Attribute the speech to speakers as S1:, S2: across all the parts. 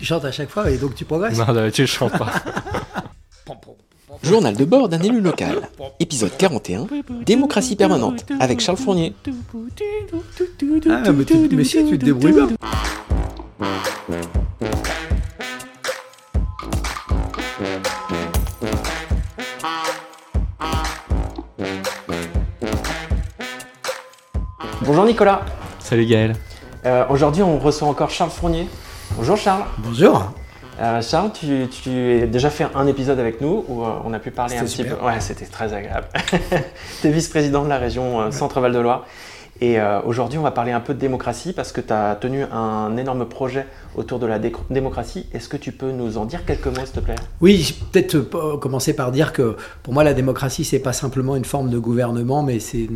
S1: Tu chantes à chaque fois et donc tu progresses
S2: Non, d'habitude, je chante pas.
S3: Journal de bord d'un élu local. Épisode 41. Démocratie permanente. Avec Charles Fournier.
S1: Ah, mais, tu, mais si, tu te débrouilles bien.
S3: Bonjour Nicolas.
S2: Salut Gaël.
S3: Euh, Aujourd'hui, on reçoit encore Charles Fournier. Bonjour Charles.
S1: Bonjour.
S3: Euh, Charles, tu, tu as déjà fait un épisode avec nous où euh, on a pu parler un petit peu. Ouais, c'était très agréable. tu es vice-président de la région euh, Centre-Val de Loire. Et euh, aujourd'hui, on va parler un peu de démocratie parce que tu as tenu un énorme projet autour de la dé- démocratie. Est-ce que tu peux nous en dire quelques mots, s'il te plaît?
S1: Oui, peut-être euh, commencer par dire que pour moi la démocratie c'est pas simplement une forme de gouvernement, mais c'est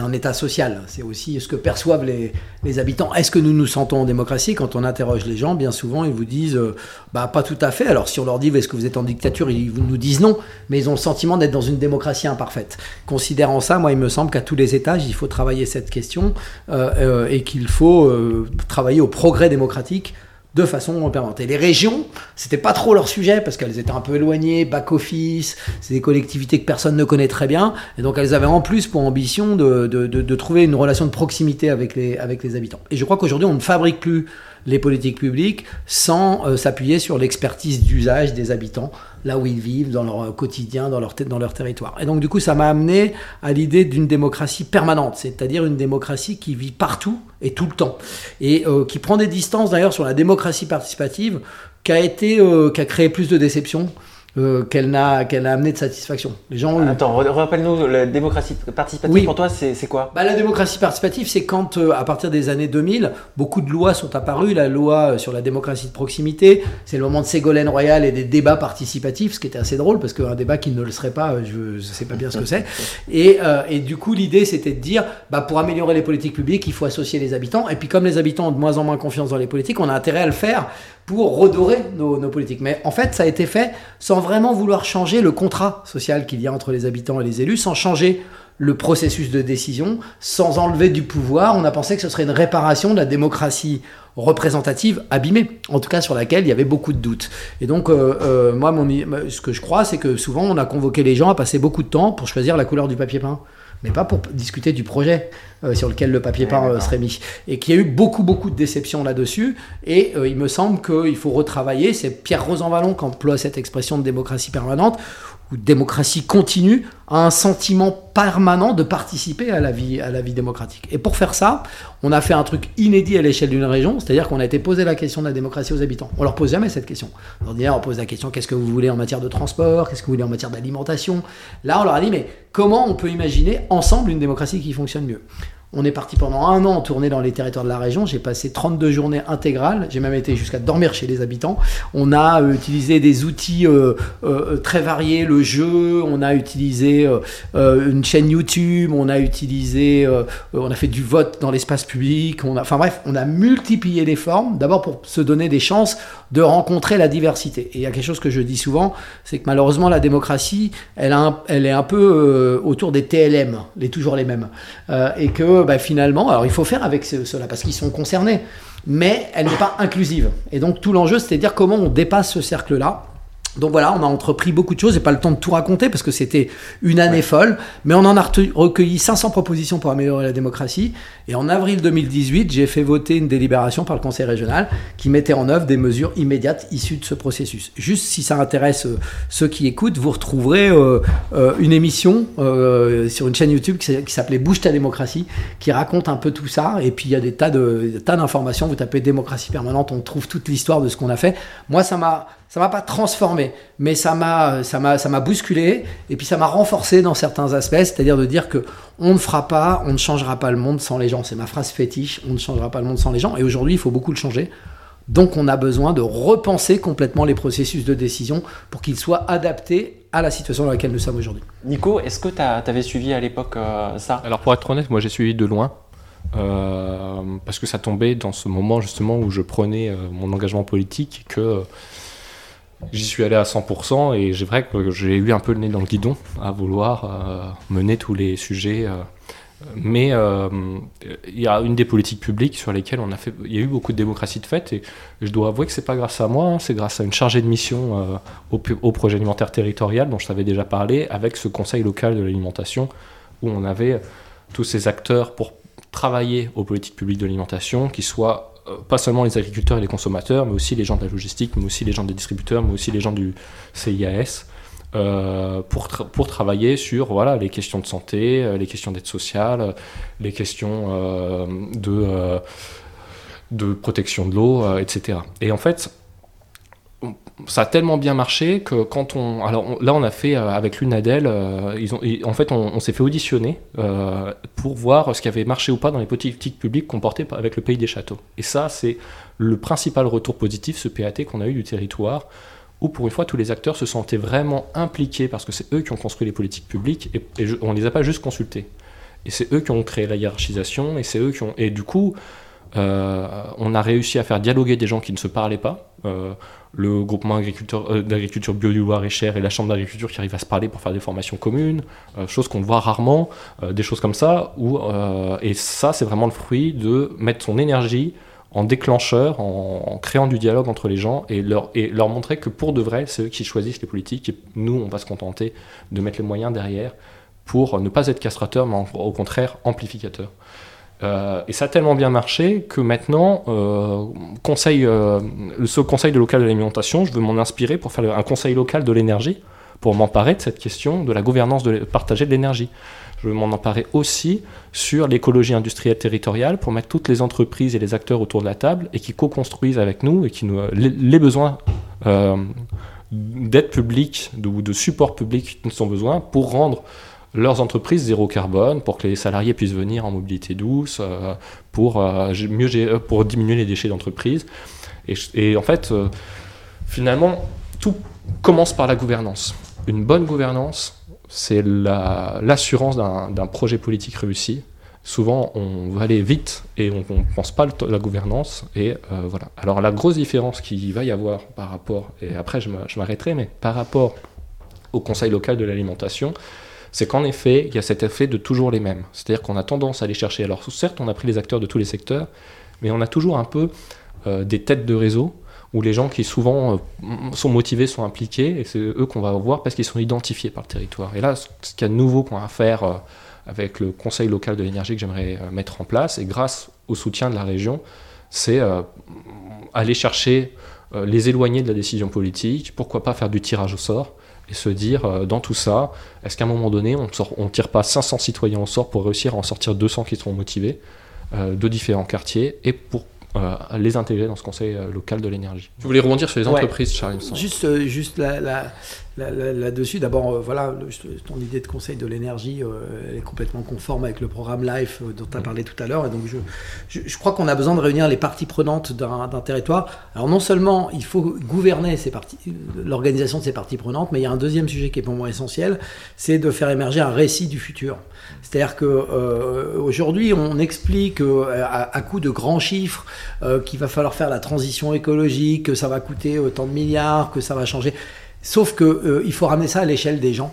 S1: un état social. C'est aussi ce que perçoivent les, habitants. Est-ce que nous nous sentons en démocratie Quand on interroge les gens, bien souvent ils vous disent euh, bah pas tout à fait. Alors si on leur dit est-ce que vous êtes en dictature, ils nous disent non, mais ils ont le sentiment d'être dans une démocratie imparfaite. Considérant ça, moi il me semble qu'à tous les étages il faut travailler cette question euh, euh, et qu'il faut euh, travailler au progrès démocratique de façon permanente. Et les régions, c'était pas trop leur sujet parce qu'elles étaient un peu éloignées, back-office, c'est des collectivités que personne ne connaît très bien, et donc elles avaient en plus pour ambition de, trouver une relation de proximité avec les habitants. Et je crois qu'aujourd'hui, on ne fabrique plus les politiques publiques sans euh, s'appuyer sur l'expertise d'usage des habitants, là où ils vivent, dans leur euh, quotidien, dans leur, dans leur territoire. Et donc du coup, ça m'a amené à l'idée d'une démocratie permanente, c'est-à-dire une démocratie qui vit partout et tout le temps, et euh, qui prend des distances d'ailleurs sur la démocratie participative, qui a été, qui a créé plus de déception euh, qu'elle n'a qu'elle a amené de satisfaction. Les gens ont eu
S3: Attends, rappelle-nous, la démocratie participative
S1: Oui.
S3: pour toi, c'est quoi?
S1: Bah, la démocratie participative, c'est quand, euh, à partir des années 2000, beaucoup de lois sont apparues. La loi euh, sur la démocratie de proximité, c'est le moment de Ségolène Royal et des débats participatifs, ce qui était assez drôle, parce qu'un débat qui ne le serait pas, je ne sais pas bien ce que c'est. Et, euh, et du coup, l'idée, c'était de dire, bah, pour améliorer les politiques publiques, il faut associer les habitants. Et puis, comme les habitants ont de moins en moins confiance dans les politiques, on a intérêt à le faire pour redorer nos, politiques. Mais en fait, ça a été fait sans vraiment vouloir changer le contrat social qu'il y a entre les habitants et les élus, sans changer le processus de décision, sans enlever du pouvoir. On a pensé que ce serait une réparation de la démocratie représentative abîmée, en tout cas sur laquelle il y avait beaucoup de doutes. Et donc, euh, euh, moi, ce que je crois, c'est que souvent, on a convoqué les gens à passer beaucoup de temps pour choisir la couleur du papier peint mais pas pour discuter du projet euh, sur lequel le papier peint euh, serait mis. Et qu'il y a eu beaucoup, beaucoup de déceptions là-dessus. Et euh, il me semble qu'il faut retravailler. C'est Pierre Rosanvallon qui emploie cette expression de démocratie permanente ou démocratie continue, à un sentiment permanent de participer à la vie, à la vie démocratique. Et pour faire ça, on a fait un truc inédit à l'échelle d'une région, c'est-à-dire qu'on a été posé la question de la démocratie aux habitants. On leur pose jamais cette question. Ordinaire, on pose la question qu'est-ce que vous voulez en matière de transport, qu'est-ce que vous voulez en matière d'alimentation? Là, on leur a dit mais comment on peut imaginer ensemble une démocratie qui fonctionne mieux? On est parti pendant un an en dans les territoires de la région. J'ai passé 32 journées intégrales. J'ai même été jusqu'à dormir chez les habitants. On a euh, utilisé des outils euh, euh, très variés, le jeu. On a utilisé une chaîne YouTube. On a utilisé, on a fait du vote dans l'espace public. Enfin bref, on a multiplié les formes. D'abord pour se donner des chances de rencontrer la diversité. Et il y a quelque chose que je dis souvent, c'est que malheureusement la démocratie, elle, est un peu euh, autour des TLM, les toujours les mêmes, Euh, et que bah, finalement, alors il faut faire avec ce- cela parce qu'ils sont concernés, mais elle n'est pas inclusive. Et donc tout l'enjeu, c'est de dire comment on dépasse ce cercle-là. Donc voilà, on a entrepris beaucoup de choses. J'ai pas le temps de tout raconter parce que c'était une année folle, mais on en a recueilli 500 propositions pour améliorer la démocratie. Et en avril 2018, j'ai fait voter une délibération par le Conseil régional qui mettait en œuvre des mesures immédiates issues de ce processus. Juste si ça intéresse euh, ceux qui écoutent, vous retrouverez euh, euh, une émission sur une chaîne YouTube qui s'appelait Bouge ta démocratie, qui raconte un peu tout ça. Et puis il y a des tas de des tas d'informations. Vous tapez démocratie permanente, on trouve toute l'histoire de ce qu'on a fait. Moi, ça m'a ça m'a pas transformé, mais ça m'a ça m'a ça m'a bousculé et puis ça m'a renforcé dans certains aspects, c'est-à-dire de dire que on ne fera pas, on ne changera pas le monde sans les gens. C'est ma phrase fétiche. On ne changera pas le monde sans les gens. Et aujourd'hui, il faut beaucoup le changer. Donc, on a besoin de repenser complètement les processus de décision pour qu'ils soient adaptés à la situation dans laquelle nous sommes aujourd'hui.
S3: Nico, est-ce que tu avais suivi à l'époque euh, ça?
S2: Alors pour être honnête, moi j'ai suivi de loin. euh, parce que ça tombait dans ce moment justement où je prenais euh, mon engagement politique que euh, j'y suis allé à 100% et j'ai vrai que j'ai eu un peu le nez dans le guidon à vouloir euh, mener tous les sujets euh, Mais euh, il y a une des politiques publiques sur lesquelles on a fait, il y a eu beaucoup de démocratie de fait, et je dois avouer que c'est pas grâce à moi, hein, c'est grâce à une chargée de mission au, au, projet alimentaire territorial dont je t'avais déjà parlé, avec ce conseil local de l'alimentation, où on avait tous ces acteurs pour travailler aux politiques publiques de l'alimentation, qui soient pas seulement les agriculteurs et les consommateurs, mais aussi les gens de la logistique, mais aussi les gens des distributeurs, mais aussi les gens du CIAS. Euh, pour, pour travailler sur voilà, les questions de santé, euh, les questions d'aide sociale, les questions euh, de, de protection de l'eau, etc. Et en fait, ça a tellement bien marché que quand on. Alors là, on a fait avec l'UNADEL, ils ont, en fait, on, s'est fait auditionner pour voir ce qui avait marché ou pas dans les politiques publiques qu'on portait avec le pays des châteaux. Et ça, c'est le principal retour positif, ce PAT qu'on a eu du territoire où pour une fois tous les acteurs se sentaient vraiment impliqués parce que c'est eux qui ont construit les politiques publiques et, on ne les a pas juste consultés. Et c'est eux qui ont créé la hiérarchisation et c'est eux qui ont. Et du coup, euh, on a réussi à faire dialoguer des gens qui ne se parlaient pas. Euh, le groupement euh, d'agriculture bio du Loir-et-Cher et la chambre d'agriculture qui arrivent à se parler pour faire des formations communes, chose qu'on voit rarement, des choses comme ça. Et ça, c'est vraiment le fruit de mettre son énergie en déclencheur, en, créant du dialogue entre les gens et leur, et montrer que pour de vrai, c'est eux qui choisissent les politiques et nous, on va se contenter de mettre les moyens derrière pour ne pas être castrateur, mais au contraire amplificateur. Euh, et ça a tellement bien marché que maintenant, euh, conseil, euh, ce conseil de local de l'alimentation, je veux m'en inspirer pour faire un conseil local de l'énergie, pour m'emparer de cette question de la gouvernance de, partagée de l'énergie. Je veux m'en emparer aussi sur l'écologie industrielle territoriale pour mettre toutes les entreprises et les acteurs autour de la table et qui co-construisent avec nous et qui nous les, besoins euh, d'aide publique ou de, support public dont ils ont besoin pour rendre leurs entreprises zéro carbone, pour que les salariés puissent venir en mobilité douce, euh, pour, euh, mieux, pour diminuer les déchets d'entreprise. Et, en fait, finalement, tout commence par la gouvernance. Une bonne gouvernance, c'est l'assurance d'un projet politique réussi. Souvent, on va aller vite et on ne pense pas à la gouvernance. Et euh, voilà. Alors, la grosse différence qu'il va y avoir par rapport, et après je m'arrêterai, mais par rapport au conseil local de l'alimentation, c'est qu'en effet, il y a cet effet de toujours les mêmes. C'est-à-dire qu'on a tendance à aller chercher. Alors, certes, on a pris les acteurs de tous les secteurs, mais on a toujours un peu euh, des têtes de réseau où les gens qui souvent euh, sont motivés sont impliqués, et c'est eux qu'on va voir parce qu'ils sont identifiés par le territoire. Et là, ce qu'il y a de nouveau qu'on va faire euh, avec le Conseil local de l'énergie que j'aimerais mettre en place, et grâce au soutien de la région, c'est aller chercher les éloigner de la décision politique, pourquoi pas faire du tirage au sort, et se dire dans tout ça, est-ce qu'à un moment donné, on ne tire pas 500 citoyens au sort pour réussir à en sortir 200 qui seront motivés de différents quartiers, et pour euh, les intégrer dans ce conseil euh, local de l'énergie? Vous voulez rebondir sur les entreprises, Charles
S1: Juste, euh, juste la, là-dessus. D'abord, euh, voilà, ton idée de conseil de l'énergie euh, est complètement conforme avec le programme LIFE euh, dont tu as parlé tout à l'heure. Et donc, je, je, crois qu'on a besoin de réunir les parties prenantes d'un territoire. Alors, non seulement il faut gouverner l'organisation de ces parties prenantes, mais il y a un deuxième sujet qui est pour moi essentiel, c'est de faire émerger un récit du futur. C'est-à-dire que aujourd'hui, on explique à, à, coup de grands chiffres qu'il va falloir faire la transition écologique, que ça va coûter autant de milliards, que ça va changer. Sauf qu'il euh, faut ramener ça à l'échelle des gens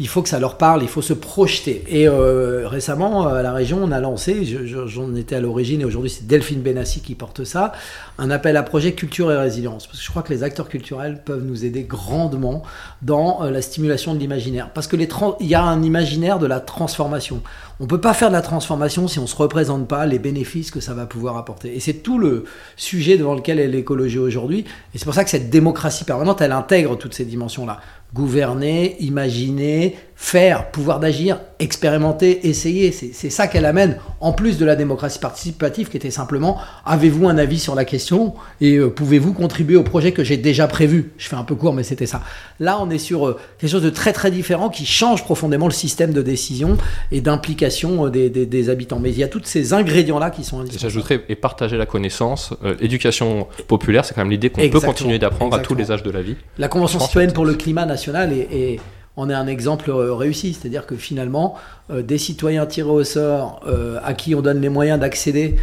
S1: il faut que ça leur parle, il faut se projeter. Et euh, récemment, à la région, on a lancé, j'en étais à l'origine et aujourd'hui c'est Delphine Benassi qui porte ça, un appel à projet culture et résilience. Parce que je crois que les acteurs culturels peuvent nous aider grandement dans euh, la stimulation de l'imaginaire. Parce que il y a un imaginaire de la transformation. On ne peut pas faire de la transformation si on ne se représente pas les bénéfices que ça va pouvoir apporter. Et c'est tout le sujet devant lequel est l'écologie aujourd'hui. Et c'est pour ça que cette démocratie permanente, elle intègre toutes ces dimensions-là gouverner, imaginer, faire, pouvoir d'agir, expérimenter, essayer. C'est ça qu'elle amène, en plus de la démocratie participative qui était simplement avez-vous un avis sur la question et euh, pouvez-vous contribuer au projet que j'ai déjà prévu? Je fais un peu court, mais c'était ça. Là, on est sur euh, quelque chose de très très différent qui change profondément le système de décision et d'implication euh, des, habitants. Mais il y a tous ces ingrédients-là qui sont
S2: J'ajouterais, et partager la connaissance. L'éducation populaire, c'est quand même l'idée qu'on peut continuer d'apprendre à tous les âges de la vie.
S1: La Convention citoyenne pour le climat national est on est un exemple euh, réussi. C'est-à-dire que finalement, euh, des citoyens tirés au sort, euh, à qui on donne les moyens d'accéder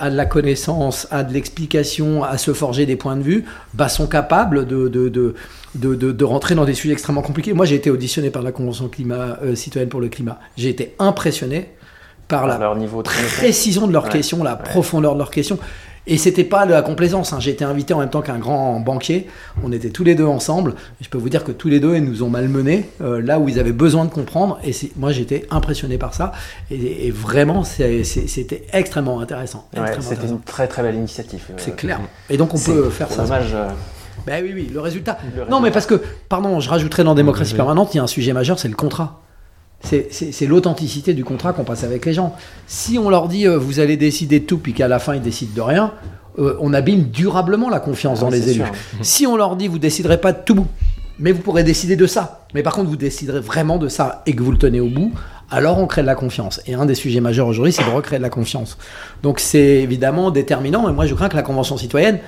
S1: à de la connaissance, à de l'explication, à se forger des points de vue, bah, sont capables de, de, rentrer dans des sujets extrêmement compliqués. Moi, j'ai été auditionné par la Convention climat, citoyenne pour le climat. J'ai été impressionné par la
S3: leur niveau de
S1: précision de leurs
S3: Ouais,
S1: questions, la
S3: ouais.
S1: profondeur de leurs questions. Et c'était pas de la complaisance. hein. J'ai été invité en même temps qu'un grand banquier. On était tous les deux ensemble. Et je peux vous dire que tous les deux, ils nous ont malmenés euh, là où ils avaient besoin de comprendre. Et moi, j'étais impressionné par ça. Et, et vraiment, c'était extrêmement intéressant.
S3: Ouais, C'était une très très belle initiative. euh,
S1: C'est clair. Et donc, on peut faire ça.
S3: Dommage. euh,
S1: Ben oui, oui, le résultat.
S3: Le
S1: non, mais parce que, pardon, je rajouterais dans démocratie
S2: Oui.
S1: permanente, il y a un sujet majeur, c'est le contrat. C'est- l'authenticité du contrat qu'on passe avec les gens. Si on leur dit euh, vous allez décider de tout, puis qu'à la fin ils décident de rien, euh, on abîme durablement la confiance
S3: Ah
S1: dans les élus.
S3: sûr.
S1: Si on leur dit vous déciderez pas de tout, mais vous pourrez décider de ça, mais par contre vous déciderez vraiment de ça et que vous le tenez au bout, alors on crée de la confiance. Et un des sujets majeurs aujourd'hui, c'est de recréer de la confiance. Donc c'est évidemment déterminant, et moi je crains que la Convention citoyenne,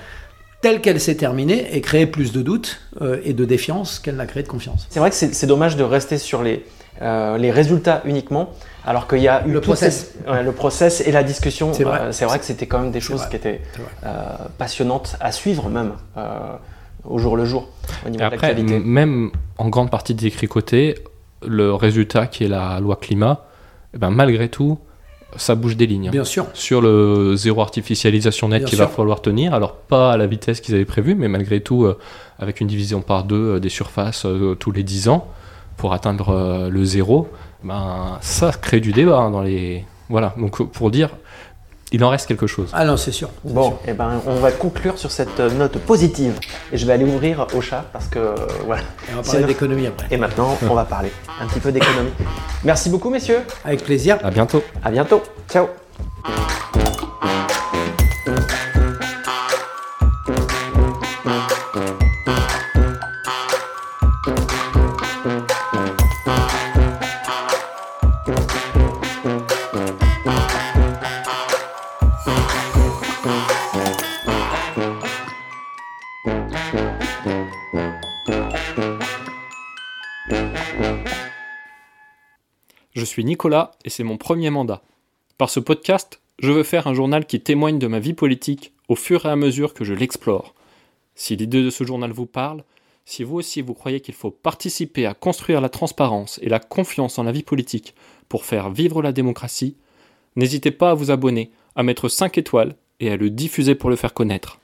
S1: telle qu'elle s'est terminée, ait créé plus de doutes euh, et de défiance qu'elle n'a créé de confiance.
S3: C'est vrai que c'est dommage de rester sur les, euh, les résultats uniquement, alors qu'il y a eu
S1: Le process.
S3: ouais, le process et la discussion.
S1: C'est vrai.
S3: Euh, vrai que c'était quand même des choses qui étaient euh, passionnantes à suivre même euh, au jour le jour au niveau
S2: Et
S3: de
S2: après, m- même en grande partie décricoté, le résultat qui est la loi climat, eh ben, malgré tout, ça bouge des lignes.
S1: Bien sûr.
S2: Sur le zéro artificialisation nette
S1: Bien
S2: qu'il va falloir tenir, alors pas à la vitesse qu'ils avaient prévu, mais malgré tout, euh, avec une division par deux euh, des surfaces euh, tous les 10 ans, pour atteindre le zéro, ben, ça crée du débat hein, dans les... Voilà, donc pour dire, il en reste quelque chose.
S1: Ah non, c'est sûr.
S3: Bon,
S1: sûr.
S3: et ben, on va conclure sur cette euh, note positive. Et je vais aller ouvrir au chat parce que euh, voilà.
S1: Et on va
S3: C'est
S1: parler
S3: le-
S1: d'économie après.
S3: Et maintenant, on va parler un petit peu d'économie. Merci beaucoup, messieurs.
S1: Avec plaisir.
S2: À bientôt.
S3: À bientôt. Ciao.
S4: Suis Nicolas et c'est mon premier mandat. Par ce podcast, je veux faire un journal qui témoigne de ma vie politique au fur et à mesure que je l'explore. Si l'idée de ce journal vous parle, si vous aussi vous croyez qu'il faut participer à construire la transparence et la confiance en la vie politique pour faire vivre la démocratie, n'hésitez pas à vous abonner, à mettre 5 étoiles et à le diffuser pour le faire connaître.